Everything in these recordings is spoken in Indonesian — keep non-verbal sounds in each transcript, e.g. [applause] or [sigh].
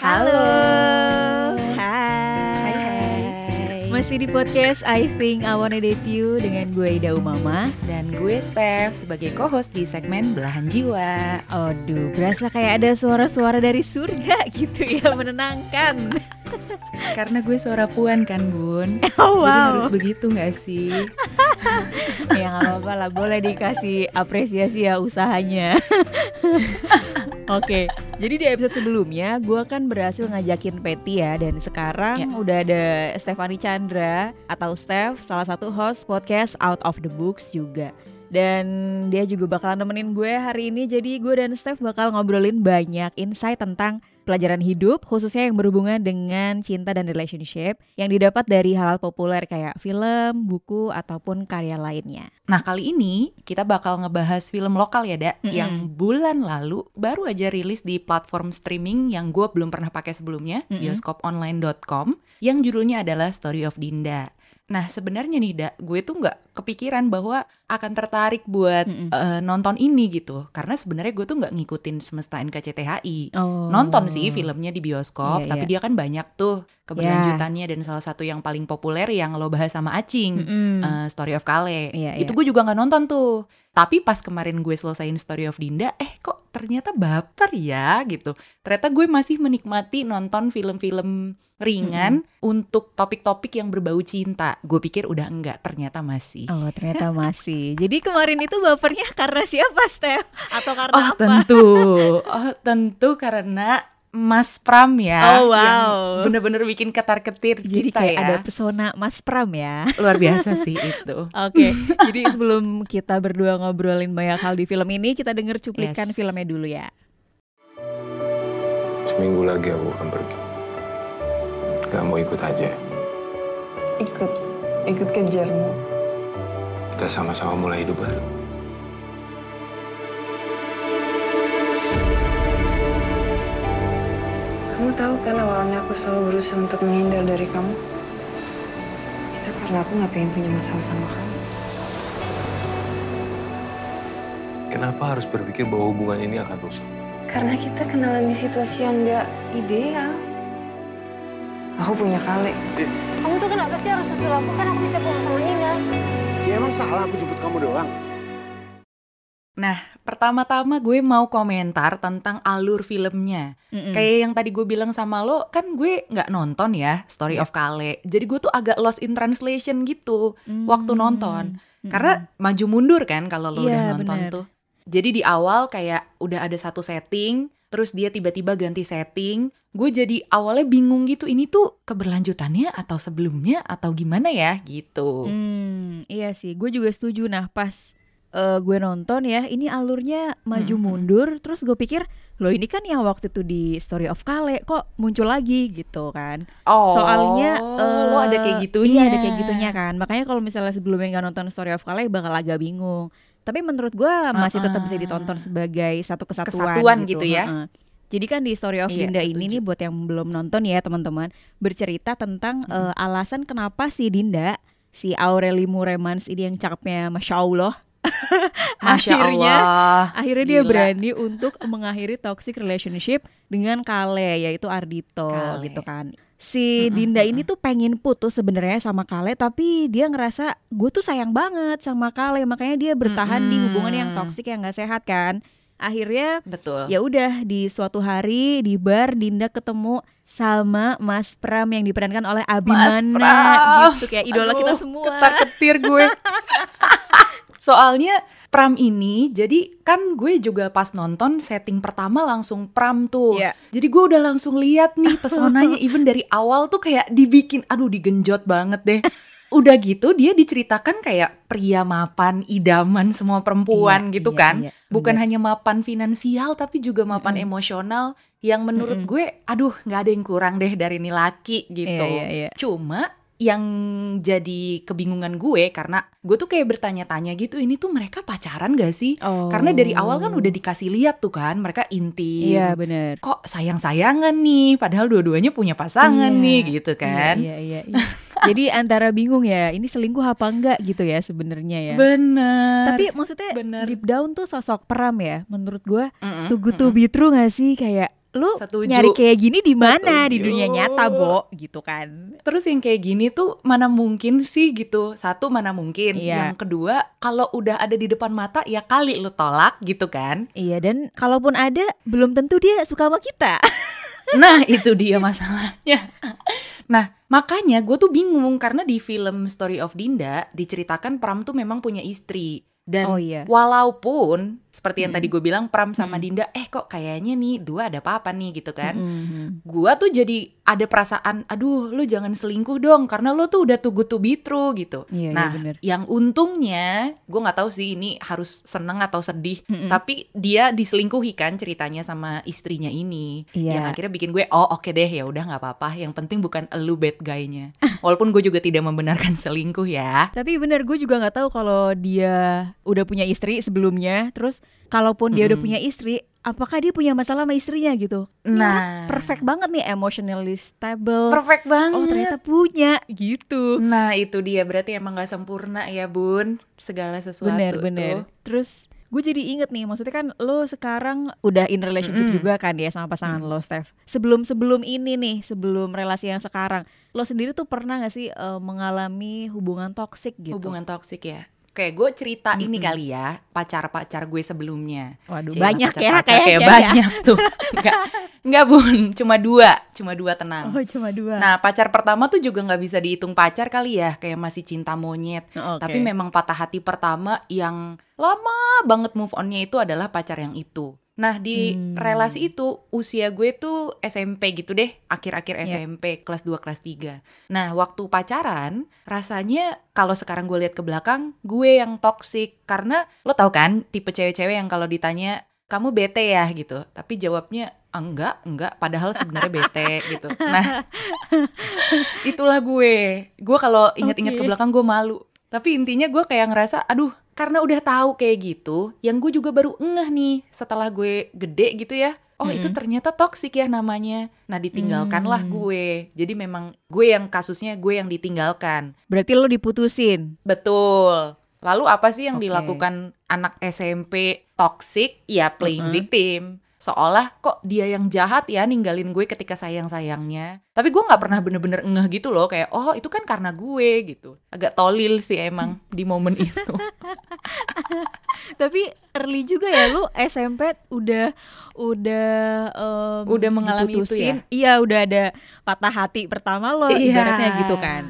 Halo. Hai. Hai. Masih di podcast I Think I Wanna Date You dengan gue Ida Umama. Dan gue Steph sebagai co-host di segmen Belahan Jiwa. Aduh, berasa kayak ada suara-suara dari surga [laughs] gitu ya, menenangkan. [laughs] Karena gue suara puan kan, Bun. [laughs] Oh, Jadi wow. harus begitu gak sih? ya nggak apa-apa lah, boleh dikasih apresiasi ya usahanya. Oke, jadi di episode sebelumnya gue kan berhasil ngajakin Petty ya Dan sekarang Ya. udah ada Stefani Chandra atau Steph Salah satu host podcast Out of the Books juga dan dia juga bakalan nemenin gue hari ini Jadi gue dan Steph bakal ngobrolin banyak insight tentang pelajaran hidup Khususnya yang berhubungan dengan cinta dan relationship Yang didapat dari hal-hal populer kayak film, buku, ataupun karya lainnya Nah kali ini kita bakal ngebahas film lokal ya, Dak. Mm-mm. Yang bulan lalu baru aja rilis di platform streaming yang gue belum pernah pakai sebelumnya, Mm-mm. bioskoponline.com, yang judulnya adalah Story of Dinda. Nah sebenarnya nih, Dak, gue tuh nggak kepikiran bahwa akan tertarik buat Mm-mm. eh, nonton ini gitu. Karena sebenarnya gue tuh nggak ngikutin semesta NKCTHI. oh. Nonton sih filmnya di bioskop, Iya, tapi iya. dia kan banyak tuh keberlanjutannya dan salah satu yang paling populer yang lo bahas sama Acing. Mm-mm. eh, Story of Kale. Iya, itu iya. gue juga nggak nonton tuh. Tapi pas kemarin gue selesaiin Story of Dinda, eh kok ternyata baper ya gitu. Ternyata gue masih menikmati nonton film-film ringan untuk topik-topik yang berbau cinta. Gue pikir udah enggak, ternyata masih. Oh ternyata masih. Jadi kemarin itu bapernya karena siapa Steph? Atau karena Oh apa? tentu, oh tentu karena Mas Pram ya, Oh, wow. yang bener-bener bikin ketar-ketir Jadi kita kayak ya. ada pesona Mas Pram ya. Luar biasa sih itu. [laughs] Oke, jadi sebelum kita berdua ngobrolin banyak hal di film ini, kita denger cuplikan Yes. filmnya dulu ya. Seminggu lagi aku akan pergi. Gak mau ikut aja. ikut ikut ke Jerman Kita sama-sama mulai hidup baru. Kamu tahu kan awalnya aku selalu berusaha untuk menghindar dari kamu itu karena aku nggak pengen punya masalah sama kamu Kenapa harus berpikir bahwa hubungan ini akan rusak? karena kita kenalan di situasi yang nggak ideal aku punya kale Kamu tuh kenapa sih harus susul aku? Kan aku bisa pulang sama Nina. Ya emang salah aku jemput kamu doang. Nah, pertama-tama gue mau komentar tentang alur filmnya. Mm-mm. Kayak yang tadi gue bilang sama lo, kan gue nggak nonton ya Story Iya. of Kale. Jadi gue tuh agak lost in translation gitu waktu Hmm. nonton. Mm-mm. Karena maju mundur kan kalau lo Iya, udah nonton bener. tuh. Jadi di awal kayak udah ada satu setting, terus dia tiba-tiba ganti setting. Gue jadi awalnya bingung gitu, ini tuh keberlanjutannya atau sebelumnya atau gimana ya gitu. Hmm, iya sih, gue juga setuju. Nah pas eh, gue nonton ya, ini alurnya maju Mm-mm. mundur. Terus gue pikir, loh ini kan yang waktu itu di Story of Kale, kok muncul lagi gitu kan? Oh, Soalnya lo eh, ada kayak gitunya. Iya ada kayak gitunya kan. Makanya kalau misalnya sebelumnya nggak nonton Story of Kale bakal agak bingung. Tapi menurut gue masih tetap bisa ditonton sebagai satu kesatuan. Kesatuan gitu ya. Heeh. Jadi kan di Story of Iya, Dinda ini setuju. nih buat yang belum nonton ya teman-teman bercerita tentang Mm-mm. eh, alasan kenapa si Dinda si Aureli Muremans ini yang cakepnya masya Allah [laughs] Masya akhirnya Allah. akhirnya dia Gila. berani untuk mengakhiri toxic relationship dengan Kale yaitu Ardito Kale. gitu kan. Si Mm-mm, Dinda ini tuh pengen putus sebenarnya sama Kale tapi dia ngerasa gue tuh sayang banget sama Kale makanya dia bertahan di hubungan yang toxic yang gak sehat kan. Akhirnya Betul. ya udah di suatu hari di bar Dinda ketemu sama Mas Pram yang diperankan oleh Abimana gitu kayak idola Aduh, kita semua. Ketar ketir gue. [laughs] Soalnya Pram ini, jadi kan gue juga pas nonton setting pertama langsung Pram tuh. Iya. Jadi gue udah langsung lihat nih pesonanya, [laughs] even dari awal tuh kayak dibikin, aduh digenjot banget deh. Udah gitu dia diceritakan kayak pria mapan, idaman semua perempuan Iya, gitu iya, kan. iya, Bukan bener. hanya mapan finansial tapi juga mapan Mm-mm. emosional yang menurut Mm-mm. gue, aduh nggak ada yang kurang deh dari nih laki gitu. Iya, iya, iya. Cuma yang jadi kebingungan gue karena gue tuh kayak bertanya-tanya gitu ini tuh mereka pacaran gak sih? Karena dari awal kan udah dikasih lihat tuh kan mereka intim. Iya bener Kok sayang-sayangan nih padahal dua-duanya punya pasangan Iya. nih gitu kan. Iya, iya, iya. Jadi antara bingung ya, ini selingkuh apa enggak gitu ya sebenarnya ya. Bener. Tapi maksudnya bener. deep down tuh sosok Pram ya, menurut gua Mm-mm, too good to mm-mm. be true gak sih kayak lu Setuju. nyari kayak gini di mana di dunia nyata, Bo, gitu kan. Terus yang kayak gini tuh mana mungkin sih gitu. Satu mana mungkin. Iya. Yang kedua kalau udah ada di depan mata ya kali lu tolak gitu kan. Iya, dan kalaupun ada belum tentu dia suka sama kita. [laughs] Nah itu dia masalahnya. Nah makanya gue tuh bingung karena di film Story of Dinda diceritakan Pram tuh memang punya istri. Dan Oh, iya. walaupun seperti yang tadi gue bilang Pram sama. Dinda, eh kok kayaknya nih dua ada apa-apa nih gitu kan. Mhm. Gua tuh jadi ada perasaan, aduh lu jangan selingkuh dong karena lu tuh udah too good to be true gitu. Iya, iya, nah, bener. yang untungnya gue nggak tahu sih ini harus seneng atau sedih, Mm-mm. tapi dia diselingkuhi kan ceritanya sama istrinya ini. Iya. Yang akhirnya bikin gue, oh oke deh ya udah nggak apa-apa. Yang penting bukan elu bad guy-nya. Walaupun gue juga tidak membenarkan selingkuh ya. Tapi bener gue juga nggak tahu kalau dia udah punya istri sebelumnya. Terus kalaupun dia udah punya istri, apakah dia punya masalah sama istrinya gitu? Nah. orang perfect banget nih, emotionally stable. Perfect banget. Oh ternyata punya gitu. Nah itu dia berarti emang gak sempurna ya bun segala sesuatu bener tuh. bener. Terus gue jadi inget nih, maksudnya kan lo sekarang udah in relationship Mm-mm. juga kan ya sama pasangan Mm. lo, Steph. Sebelum sebelum ini nih, sebelum relasi yang sekarang, lo sendiri tuh pernah gak sih eh, mengalami hubungan toksik gitu? Hubungan toksik ya. Oke, gue cerita ini Mm-mm. kali ya pacar-pacar gue sebelumnya. Waduh Cila, banyak ya pacar-pacar kayaknya kayak ya. banyak tuh. [laughs] Enggak, enggak bun, cuma dua, cuma dua tenang. Oh cuma dua. Nah pacar pertama tuh juga nggak bisa dihitung pacar kali ya, kayak masih cinta monyet. Oh, Oke. Tapi memang patah hati pertama yang lama banget move onnya itu adalah pacar yang itu. Nah di Hmm. relasi itu usia gue tuh SMP gitu deh, akhir-akhir Iya. SMP kelas 2 kelas 3. Nah waktu pacaran rasanya kalau sekarang gue lihat ke belakang gue yang toxic karena lo tau kan tipe cewek-cewek yang kalau ditanya kamu bete ya gitu, tapi jawabnya "Ah, enggak enggak padahal sebenarnya bete [laughs] gitu. Nah itulah gue. Gue kalau inget-inget ke Oke. belakang gue malu. Tapi intinya gue kayak ngerasa, aduh, karena udah tahu kayak gitu, yang gue juga baru ngeh nih setelah gue gede gitu ya. Oh itu Mm-mm. ternyata toksik ya namanya. Nah ditinggalkanlah Hmm. gue. Jadi memang gue yang kasusnya gue yang ditinggalkan. Berarti lo diputusin. Betul. Lalu apa sih yang Oke. dilakukan anak SMP toksik? Ya playing Mm-mm. victim. Seolah kok dia yang jahat ya ninggalin gue ketika sayang-sayangnya. Tapi gue nggak pernah bener-bener ngeh gitu loh kayak oh itu kan karena gue gitu. Agak tolil sih emang [laughs] di momen itu. Tapi early juga ya lu SMP udah udah em, Udah mengalami itu ya? Iya, udah ada patah hati pertama lo Iya. ibaratnya gitu kan.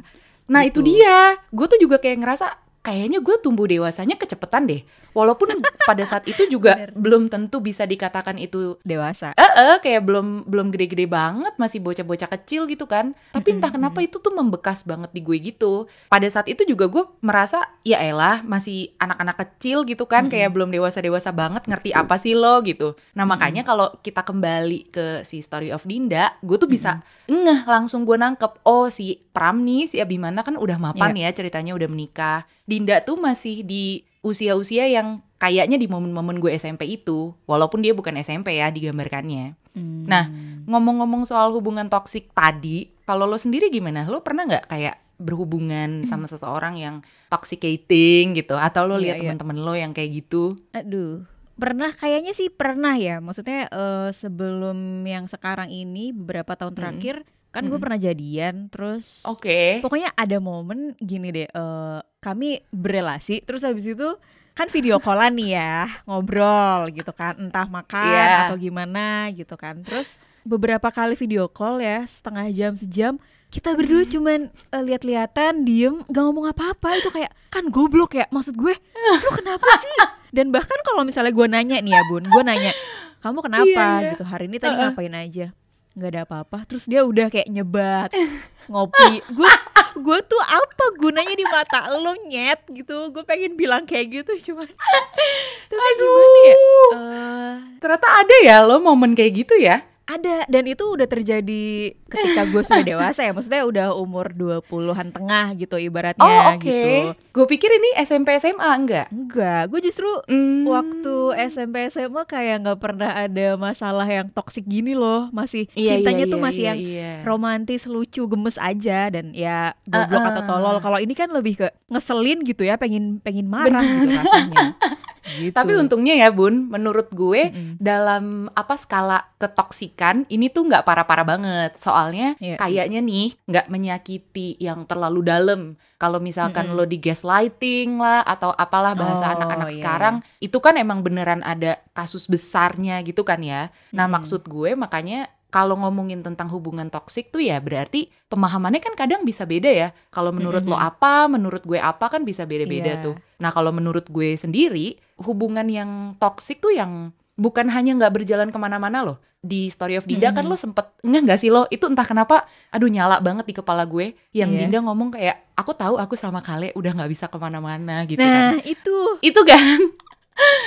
Nah Gitu. itu dia. Gue tuh juga kayak ngerasa kayaknya gue tumbuh dewasanya kecepetan deh. Walaupun pada saat itu juga Bener. belum tentu bisa dikatakan itu Dewasa. eh eh, kayak belum belum gede-gede banget masih bocah-bocah kecil gitu kan. Tapi entah kenapa itu tuh membekas banget di gue gitu. Pada saat itu juga gue merasa ya elah masih anak-anak kecil gitu kan kayak belum dewasa-dewasa banget ngerti apa sih lo? gitu. Nah makanya kalau kita kembali ke si story of Dinda gue tuh bisa ngeh langsung gue nangkep oh si Pram nih si Abimana kan udah mapan ya ceritanya udah menikah Dinda tuh masih di usia-usia yang kayaknya di momen-momen gue SMP itu walaupun dia bukan SMP ya digambarkannya Hmm. Nah, ngomong-ngomong soal hubungan toksik tadi, kalau lo sendiri gimana? Lo pernah nggak kayak berhubungan sama seseorang yang toxicating gitu? Atau lo Iya, lihat iya. teman-teman lo yang kayak gitu? Aduh, pernah kayaknya sih pernah ya. Maksudnya eh, sebelum yang sekarang ini beberapa tahun Mm-mm. terakhir kan gue Mm-mm. pernah jadian terus Oke. pokoknya ada momen gini deh eh, kami berelasi terus habis itu kan video callan nih ya ngobrol gitu kan entah makan Iya. atau gimana gitu kan terus beberapa kali video call ya setengah jam sejam kita berdua cuman eh, lihat-lihatan diem gak ngomong apa-apa itu kayak kan goblok ya maksud gue lu kenapa sih dan bahkan kalau misalnya gue nanya nih ya bun gue nanya kamu kenapa Iya, iya. gitu hari ini tadi Uh-uh. ngapain aja nggak ada apa-apa. Terus dia udah kayak nyebat ngopi. Gue gue tuh apa gunanya di mata lo nyet? Gitu. Gue pengen bilang kayak gitu cuman. Tapi gimana ya? Eh, Ternyata ada ya lo momen kayak gitu ya? Ada dan itu udah terjadi ketika gue sudah dewasa ya maksudnya udah umur 20-an tengah gitu ibaratnya Oh oke. gitu Gue pikir ini SMP SMA enggak? enggak gue justru Hmm. waktu SMP SMA kayak nggak pernah ada masalah yang toksik gini loh masih Iya, cintanya iya, tuh iya, masih iya, yang iya. romantis, lucu, gemes aja dan ya goblok Uh-uh. atau tolol. Kalau ini kan lebih ke ngeselin gitu ya, pengen pengen marah gitu rasanya. [laughs] Gitu. Tapi untungnya ya Bun, menurut gue Mm-mm. dalam apa skala ketoksikan ini tuh nggak parah-parah banget. Soalnya Iya. kayaknya nih nggak menyakiti yang terlalu dalam. Kalau misalkan Mm-mm. lo di gaslighting lah atau apalah bahasa Oh, anak-anak iya, sekarang, itu kan emang beneran ada kasus besarnya gitu kan ya. Nah Mm-mm. maksud gue makanya kalau ngomongin tentang hubungan toksik tuh ya berarti pemahamannya kan kadang bisa beda ya. Kalau menurut lo Mm-mm. apa, menurut gue apa kan bisa beda-beda Iya. tuh. Nah kalau menurut gue sendiri hubungan yang toksik tuh yang bukan hanya nggak berjalan ke mana-mana loh. Di Story of Dinda kan Mhm. lo sempet nggak nggak sih lo itu entah kenapa aduh nyala banget di kepala gue yang Iya. Dinda ngomong kayak aku tahu aku sama Kale udah nggak bisa ke mana-mana gitu kan Nah, itu. itu kan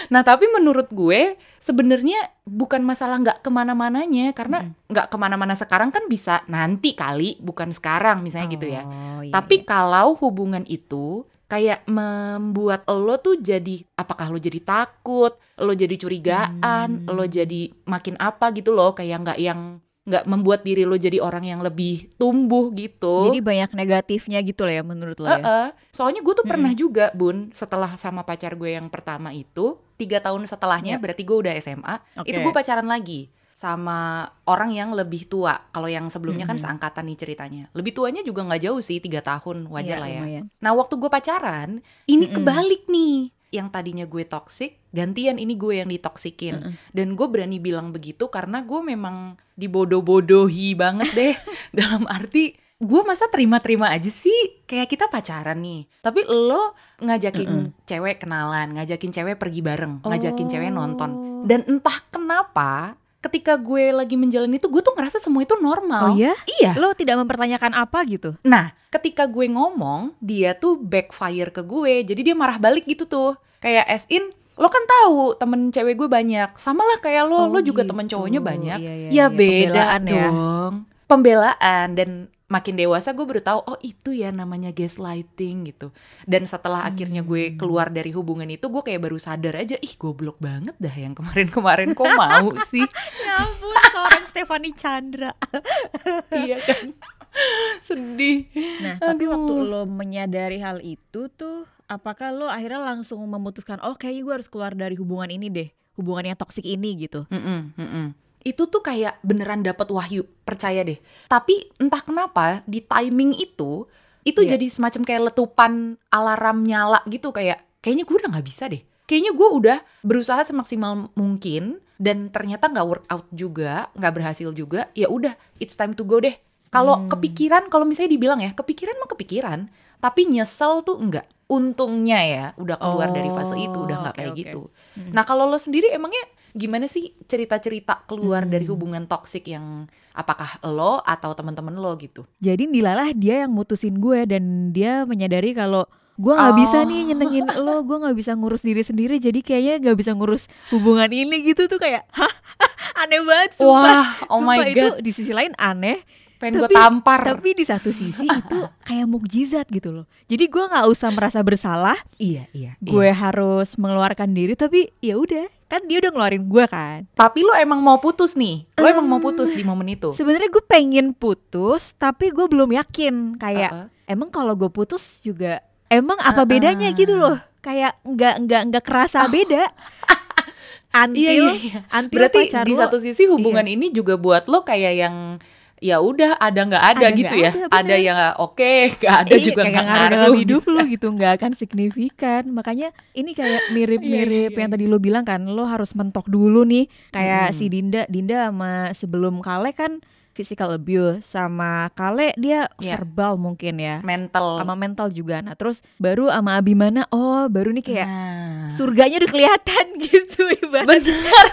nah tapi menurut gue sebenarnya bukan masalah nggak ke mana-mananya karena nggak ke mana-mana sekarang kan bisa nanti kali bukan sekarang misalnya gitu ya Oh, iya, tapi iya. kalau hubungan itu kayak membuat lo tuh jadi apakah lo jadi takut lo jadi curigaan Hmm. lo jadi makin apa gitu loh kayak nggak yang nggak membuat diri lo jadi orang yang lebih tumbuh gitu Jadi banyak negatifnya gitu lah ya menurut lo ya. Heeh. Soalnya gue tuh Mm-mm. pernah juga, Bun, setelah sama pacar gue yang pertama itu, tiga tahun setelahnya, Yap. berarti gue udah SMA, Oke. itu gue pacaran lagi sama orang yang lebih tua. Kalau yang sebelumnya kan Mhm. seangkatan nih ceritanya. Lebih tuanya juga nggak jauh sih, tiga tahun, wajar Iya, lah ya. lumayan. Nah waktu gue pacaran, ini Mm-mm. kebalik nih. Yang tadinya gue toksik, gantian ini gue yang ditoksikin. Mm-mm. Dan gue berani bilang begitu karena gue memang dibodoh-bodohi banget deh. [laughs] Dalam arti, gue masa terima-terima aja sih kayak kita pacaran nih. Tapi lo ngajakin cewek kenalan, ngajakin cewek pergi bareng, ngajakin cewek nonton. Oh. Dan entah kenapa, ketika gue lagi menjalani itu, gue tuh ngerasa semua itu normal. Oh ya? Iya. Lo tidak mempertanyakan apa gitu? Nah, ketika gue ngomong, dia tuh backfire ke gue. Jadi dia marah balik gitu tuh. Kayak as in, lo kan tahu temen cewek gue banyak. Sama lah kayak lo, Oh, lo juga gitu. temen cowoknya banyak. Iya, iya, ya iya. beda Pembelaan ya. dong. Pembelaan dan makin dewasa gue baru tahu oh itu ya namanya gaslighting gitu. Dan setelah akhirnya Hmm. gue keluar dari hubungan itu gue kayak baru sadar aja ih goblok banget dah yang kemarin-kemarin kok mau [laughs] sih. Ya ampun, seorang Stefani Chandra. [laughs] iya kan. Sedih. Nah, tapi Aduh. waktu lo menyadari hal itu tuh, apakah lo akhirnya langsung memutuskan, oh kayaknya gue harus keluar dari hubungan ini deh, hubungan yang toksik ini gitu? Mm-mm, mm-mm. Itu tuh kayak beneran dapat wahyu, percaya deh. Tapi entah kenapa di timing itu itu Iya. jadi semacam kayak letupan alarm nyala gitu kayak kayaknya gue udah nggak bisa deh. Kayaknya gue udah berusaha semaksimal mungkin dan ternyata nggak work out juga, nggak berhasil juga. Ya udah, it's time to go deh. Kalau Hmm. kepikiran, kalau misalnya dibilang ya, kepikiran mah kepikiran, tapi nyesel tuh enggak. Untungnya ya, udah keluar dari fase itu, udah nggak Oh, kayak oke. gitu. Nah kalau lo sendiri emangnya gimana sih cerita-cerita keluar dari Hmm. hubungan toksik yang apakah lo atau teman-teman lo gitu? Jadi Nilalah dia yang mutusin gue dan dia menyadari kalau gue nggak Oh. bisa nih nyenengin lo, gue nggak bisa ngurus diri sendiri, jadi kayaknya nggak bisa ngurus hubungan ini gitu tuh kayak, hah, [laughs] aneh banget, sumpah. Wah, oh my Sumpah itu god, di sisi lain aneh, pengen gue tapi- tampar. tapi di satu sisi itu kayak mukjizat gitu loh. Jadi gue nggak usah merasa bersalah, iya, iya. gue iya. harus mengeluarkan diri, tapi ya udah, kan dia udah ngeluarin gue kan. Tapi lo emang mau putus nih? Lo emang mau putus di momen itu? Sebenarnya gue pengen putus, tapi gue belum yakin. Kayak Uh-uh. emang kalau gue putus juga emang apa Uh-uh. bedanya gitu loh kayak nggak nggak nggak kerasa beda [laughs] until Iya, iya, iya. until Berarti pacar di lo- satu sisi hubungan ini juga buat lo kayak yang ya udah ada nggak ada, Ada gitu nggak ya? ada, Ada, yang oke, [laughs] nggak ada Iya, juga nggak ngaruh dalam hidup gitu. lo gitu nggak akan signifikan makanya ini kayak [laughs] mirip-mirip Iya, iya, yang tadi lo bilang kan lo harus mentok dulu nih kayak Mm-mm. si Dinda Dinda sama sebelum Kale kan physical abuse sama Kale dia Iya. verbal mungkin ya Mental. sama mental juga nah terus baru sama Abimana oh baru nih kayak Nah. surganya udah kelihatan [laughs] gitu ibarat Bener,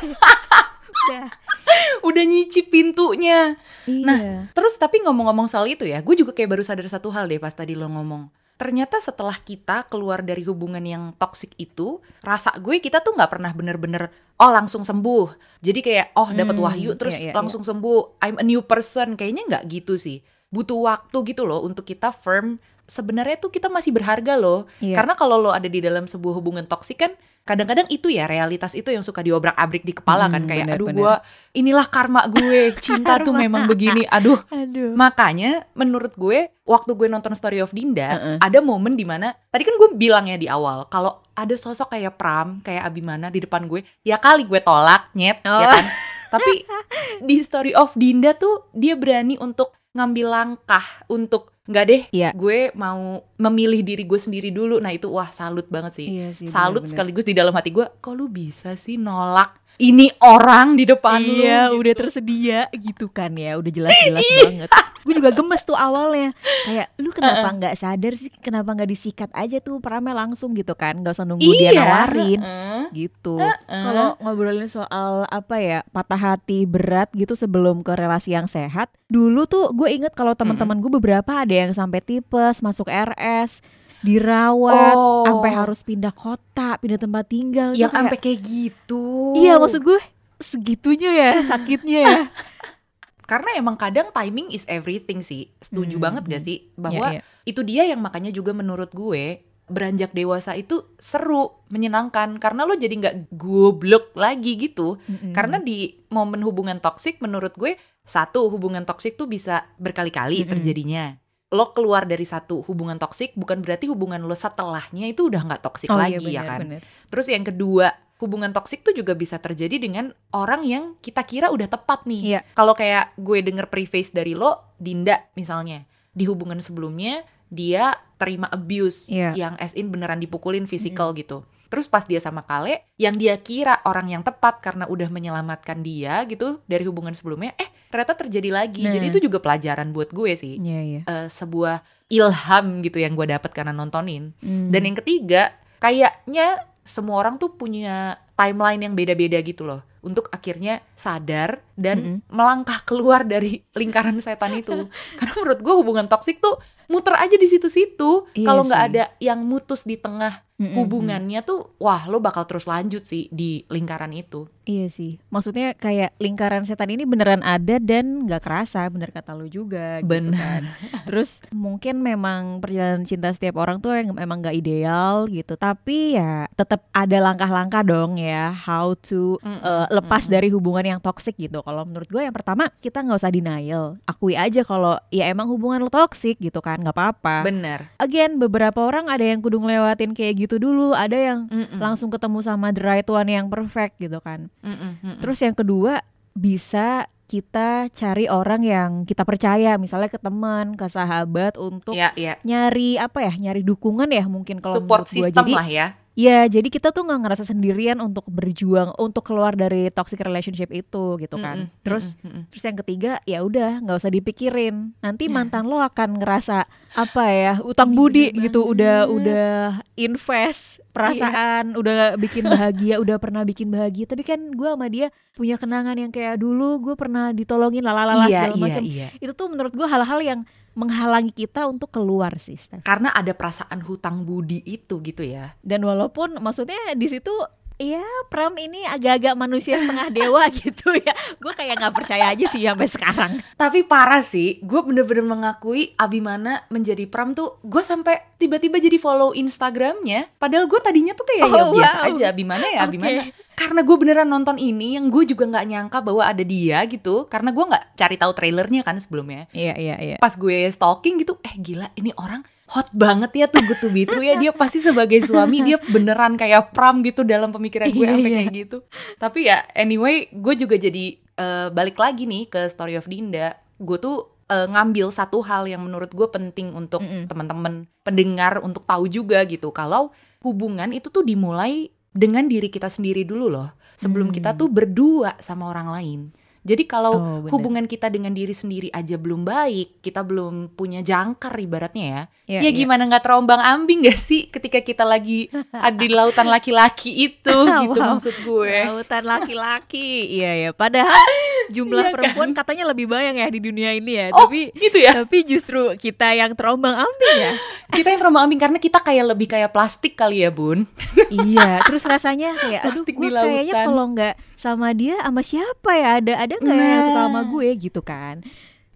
Udah. [laughs] udah nyicip pintunya. Iya. Terus tapi ngomong-ngomong soal itu ya, gue juga kayak baru sadar satu hal deh pas tadi lo ngomong. Ternyata setelah kita keluar dari hubungan yang toksik itu, rasa gue kita tuh nggak pernah bener-bener oh langsung sembuh. Jadi kayak oh dapat Hmm, wahyu terus iya, iya, langsung sembuh. I'm a new person. Kayaknya nggak gitu sih. Butuh waktu gitu loh untuk kita firm sebenarnya tuh kita masih berharga loh. Iya. Karena kalau lo ada di dalam sebuah hubungan toksik kan kadang-kadang itu ya realitas itu yang suka diobrak-abrik di kepala kan Hmm, kayak benar, aduh gua inilah karma gue [laughs] cinta tuh memang begini aduh Aduh. makanya menurut gue waktu gue nonton Story of Dinda Heeh. ada momen di mana tadi kan gue bilang ya di awal kalau ada sosok kayak Pram kayak Abimana di depan gue ya kali gue tolak nyet ya Oh. kan tapi [laughs] di Story of Dinda tuh dia berani untuk ngambil langkah untuk nggak deh Iya. gue mau memilih diri gue sendiri dulu nah itu wah salut banget sih Iya sih, salut bener-bener. sekaligus di dalam hati gue kok lu bisa sih nolak ini orang di depan lu Iya, gitu. udah tersedia gitu kan ya, udah jelas-jelas banget. Gue juga gemes tuh awalnya, kayak lu kenapa nggak sadar sih, kenapa nggak disikat aja tuh peramnya langsung gitu kan, nggak usah nunggu dia Iya, nawarin heeh. gitu. Heeh. Kalau ngobrolin soal apa ya patah hati berat gitu sebelum ke relasi yang sehat, dulu tuh gue inget kalau teman-teman gue beberapa ada yang sampai tipes, masuk RS, dirawat, Oh. sampai harus pindah kota, pindah tempat tinggal. Yang kayak- sampai kayak gitu. Iya maksud gue segitunya ya sakitnya ya. [laughs] karena emang kadang timing is everything sih. Setuju Hmm, banget gak sih bahwa Iya, iya. itu dia yang makanya juga menurut gue beranjak dewasa itu seru, menyenangkan karena lo jadi nggak goblok lagi gitu. Mm-mm. Karena di momen hubungan toksik menurut gue satu hubungan toksik tuh bisa berkali-kali Mm-mm. terjadinya. Lo keluar dari satu hubungan toksik bukan berarti hubungan lo setelahnya itu udah nggak toksik Oh iya, lagi ya bener, kan. bener. Terus yang kedua, hubungan toksik tuh juga bisa terjadi dengan orang yang kita kira udah tepat nih. Iya. Kalau kayak gue denger preface dari lo, Dinda misalnya, di hubungan sebelumnya dia terima abuse Iya. yang as in beneran dipukulin fisikal gitu. Terus pas dia sama Kale, yang dia kira orang yang tepat karena udah menyelamatkan dia gitu dari hubungan sebelumnya, eh ternyata terjadi lagi. Nah. Jadi itu juga pelajaran buat gue sih. Iya iya. Eh, sebuah ilham gitu yang gue dapat karena nontonin. Hmm. Dan yang ketiga, kayaknya semua orang tuh punya timeline yang beda-beda gitu loh. Untuk akhirnya sadar dan Mm-mm. melangkah keluar dari lingkaran setan itu. [laughs] Karena menurut gue hubungan toksik tuh muter aja di situ-situ. Iya Kalau nggak ada yang mutus di tengah Mm-mm. hubungannya tuh, wah lo bakal terus lanjut sih di lingkaran itu. Iya sih. Maksudnya kayak lingkaran setan ini beneran ada dan nggak kerasa, bener kata lu juga. Gitu Bener. kan. [laughs] Terus mungkin memang perjalanan cinta setiap orang tuh yang emang nggak ideal gitu. Tapi ya tetap ada langkah-langkah dong ya, how to Mm-mm, uh, lepas mm-mm. dari hubungan yang toksik gitu. Kalau menurut gue yang pertama kita nggak usah denial, akui aja kalau ya emang hubungan lo toksik gitu kan, nggak apa-apa. Bener. Again beberapa orang ada yang kudu ngelewatin kayak gitu dulu, ada yang Mm-mm. langsung ketemu sama the right one yang perfect gitu kan. Mm-mm, mm-mm. Terus yang kedua bisa kita cari orang yang kita percaya, misalnya ke teman, ke sahabat untuk Iya, iya. nyari apa ya, nyari dukungan ya mungkin kalau Support system Jadi lah ya. Ya jadi kita tuh nggak ngerasa sendirian untuk berjuang untuk keluar dari toxic relationship itu gitu kan. Mm-mm, Terus mm-mm, mm-mm. terus yang ketiga ya udah nggak usah dipikirin. Nanti mantan lo akan ngerasa apa ya [laughs] utang budi gitu udah udah invest perasaan udah bikin bahagia udah pernah bikin bahagia tapi kan gue sama dia punya kenangan yang kayak dulu gue pernah ditolongin lalalala iya, segala iya, macam iya. itu tuh menurut gue hal-hal yang menghalangi kita untuk keluar sih Steph. Karena ada perasaan hutang budi itu gitu ya. dan walaupun maksudnya di situ Iya, Pram ini agak-agak manusia setengah dewa [laughs] gitu ya. Gue kayak nggak percaya aja sih sampai sekarang. Tapi parah sih, gue bener-bener mengakui Abimana menjadi Pram tuh Gue sampai tiba-tiba jadi follow Instagramnya Padahal gue tadinya tuh kayak ya Oh, biasa wow. aja Abimana ya. Abimana Karena gue beneran nonton ini yang gue juga nggak nyangka bahwa ada dia gitu Karena gue nggak cari tahu trailernya kan sebelumnya Iya, iya, iya. Pas gue stalking gitu, eh gila ini orang hot banget ya tuh be true ya Dia pasti sebagai suami dia beneran kayak Pram gitu dalam pemikiran gue Iya, sampai iya. kayak gitu Tapi ya anyway gue juga jadi eh, balik lagi nih ke Story of Dinda Gue tuh eh, ngambil satu hal yang menurut gue penting untuk Mm-mm. teman-teman pendengar untuk tahu juga gitu Kalau hubungan itu tuh dimulai dengan diri kita sendiri dulu loh Sebelum Hmm. kita tuh berdua sama orang lain jadi kalau Oh, bener. hubungan kita dengan diri sendiri aja belum baik, kita belum punya jangkar ibaratnya ya. Iya, ya iya. gimana nggak terombang ambing gak sih ketika kita lagi di lautan laki-laki itu [laughs] gitu Wow. maksud gue. Lautan [laughs] laki-laki. Iya ya. Padahal jumlah Iya kan? perempuan katanya lebih banyak ya di dunia ini ya. Oh, Tapi gitu ya. tapi justru kita yang terombang-ambing ya. [laughs] Kita yang terombang ambing karena kita kayak lebih kayak plastik kali ya, Bun. iya, terus rasanya kayak aduh gue kayaknya kalau nggak sama dia sama siapa ya? Ada ada nggak yang suka sama Nah. gue gitu kan.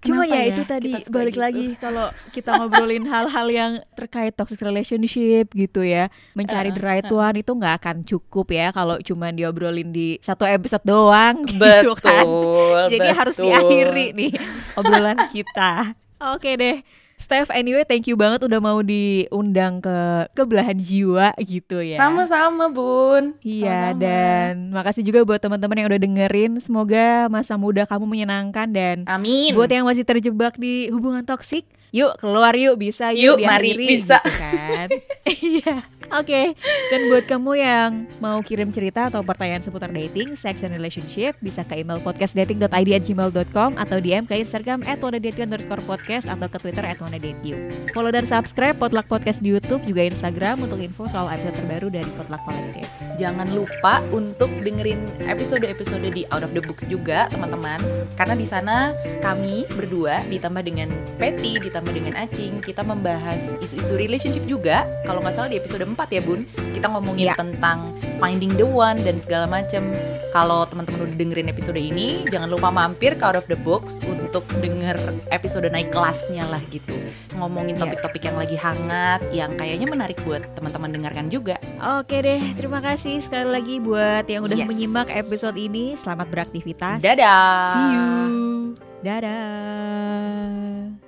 Kenapa ya, ya itu tadi balik gitu? lagi kalau kita ngobrolin hal-hal yang terkait toxic relationship gitu ya, mencari the right one itu nggak akan cukup ya kalau cuman diobrolin di satu episode doang [laughs] gitu kan. Betul. Jadi harus betul. diakhiri nih obrolan kita. [laughs] Oke deh. Steph, anyway, thank you banget udah mau diundang ke kebelahan jiwa gitu ya. Sama-sama, Bun. Iya Sama-sama. dan makasih juga buat teman-teman yang udah dengerin. Semoga masa muda kamu menyenangkan dan Amin. buat yang masih terjebak di hubungan toksik, yuk keluar yuk bisa Yuk, yuk, mari, diakhiri, bisa. gitu kan. [laughs] Iya. Oke, dan buat kamu yang mau kirim cerita atau pertanyaan seputar dating, sex and relationship, bisa ke email podcastdating.id@gmail.com atau DM ke Instagram @wannadate_podcast atau ke Twitter @wannadate_you. Follow dan subscribe Potluck Podcast di YouTube juga Instagram untuk info soal episode terbaru dari Potluck Collective. Jangan lupa untuk dengerin episode-episode di Out of the Books juga, teman-teman. Karena di sana kami berdua ditambah dengan Patty, ditambah dengan Acing, kita membahas isu-isu relationship juga. Kalau nggak salah di episode 4 ya, Bun. Kita ngomongin Iya. tentang finding the one dan segala macem. Kalau teman-teman udah dengerin episode ini, jangan lupa mampir ke Out of the Books untuk denger episode naik kelasnya lah gitu. Ngomongin Iya. topik-topik yang lagi hangat, yang kayaknya menarik buat teman-teman dengarkan juga. Oke deh, terima kasih sekali lagi buat yang udah Yes. menyimak episode ini. Selamat beraktivitas. Dadah. See you. Dadah.